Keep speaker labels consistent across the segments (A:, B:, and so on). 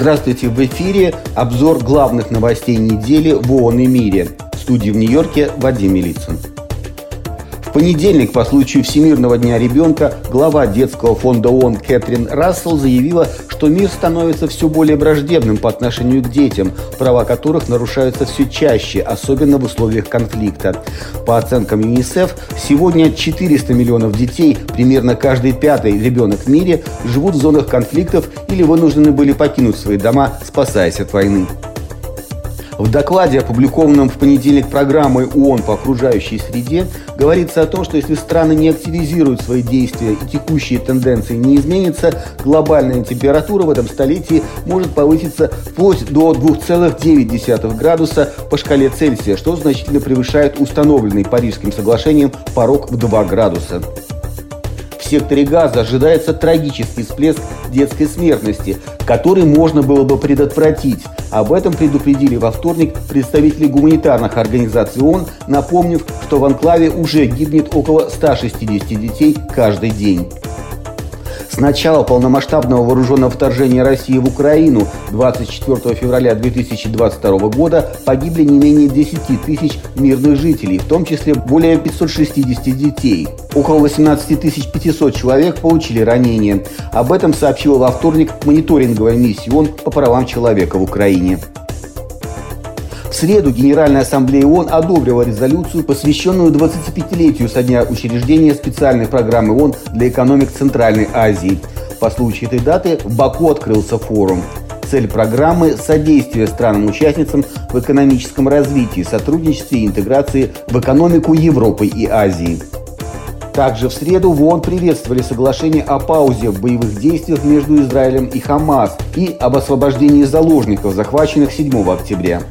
A: Здравствуйте, в эфире обзор главных новостей недели в ООН и мире. В студии в Нью-Йорке Вадим Милицын. Понедельник по случаю Всемирного дня ребенка глава детского фонда ООН Кэтрин Рассел заявила, что мир становится все более враждебным по отношению к детям, права которых нарушаются все чаще, особенно в условиях конфликта. По оценкам ЮНИСЕФ, сегодня 400 миллионов детей, примерно каждый пятый ребенок в мире, живут в зонах конфликтов или вынуждены были покинуть свои дома, спасаясь от войны. В докладе, опубликованном в понедельник программой ООН по окружающей среде, говорится о том, что если страны не активизируют свои действия и текущие тенденции не изменятся, глобальная температура в этом столетии может повыситься вплоть до 2,9 градуса по шкале Цельсия, что значительно превышает установленный Парижским соглашением порог в 2 градуса секторе газа ожидается трагический всплеск детской смертности, который можно было бы предотвратить. Об этом предупредили во вторник представители гуманитарных организаций ООН, напомнив, что в анклаве уже гибнет около 160 детей каждый день. С начала полномасштабного вооруженного вторжения России в Украину 24 февраля 2022 года погибли не менее 10 тысяч мирных жителей, в том числе более 560 детей. Около 18 500 человек получили ранения. Об этом сообщила во вторник мониторинговая миссия ООН по правам человека в Украине. Среду Генеральная Ассамблея ООН одобрила резолюцию, посвященную 25-летию со дня учреждения специальной программы ООН для экономик Центральной Азии. По случаю этой даты в Баку открылся форум. Цель программы – содействие странам-участницам в экономическом развитии, сотрудничестве и интеграции в экономику Европы и Азии. Также в среду в ООН приветствовали соглашение о паузе в боевых действиях между Израилем и Хамас и об освобождении заложников, захваченных 7 октября.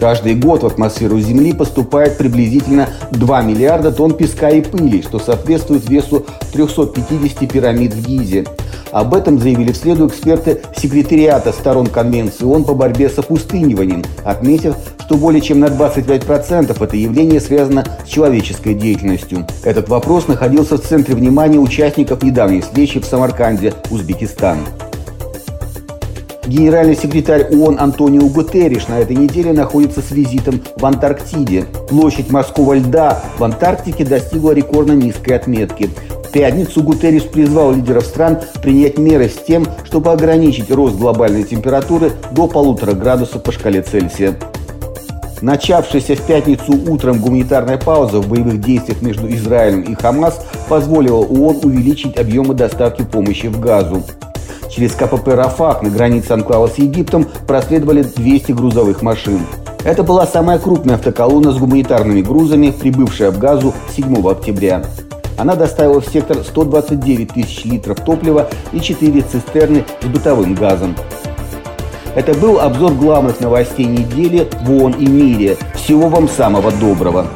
A: Каждый год в атмосферу Земли поступает приблизительно 2 миллиарда тонн песка и пыли, что соответствует весу 350 пирамид в Гизе. Об этом заявили в среду эксперты секретариата сторон Конвенции ООН по борьбе с опустыниванием, отметив, что более чем на 25% это явление связано с человеческой деятельностью. Этот вопрос находился в центре внимания участников недавней встречи в Самарканде, Узбекистан. Генеральный секретарь ООН Антонио Гутерриш на этой неделе находится с визитом в Антарктиде. Площадь морского льда в Антарктике достигла рекордно низкой отметки. В пятницу Гутерриш призвал лидеров стран принять меры с тем, чтобы ограничить рост глобальной температуры до полутора градусов по шкале Цельсия. Начавшаяся в пятницу утром гуманитарная пауза в боевых действиях между Израилем и Хамас позволила ООН увеличить объемы доставки помощи в Газу. Через КПП «Рафах» на границе анклава с Египтом проследовали 200 грузовых машин. Это была самая крупная автоколонна с гуманитарными грузами, прибывшая в Газу 7 октября. Она доставила в сектор 129 тысяч литров топлива и 4 цистерны с бытовым газом. Это был обзор главных новостей недели в ООН и мире. Всего вам самого доброго!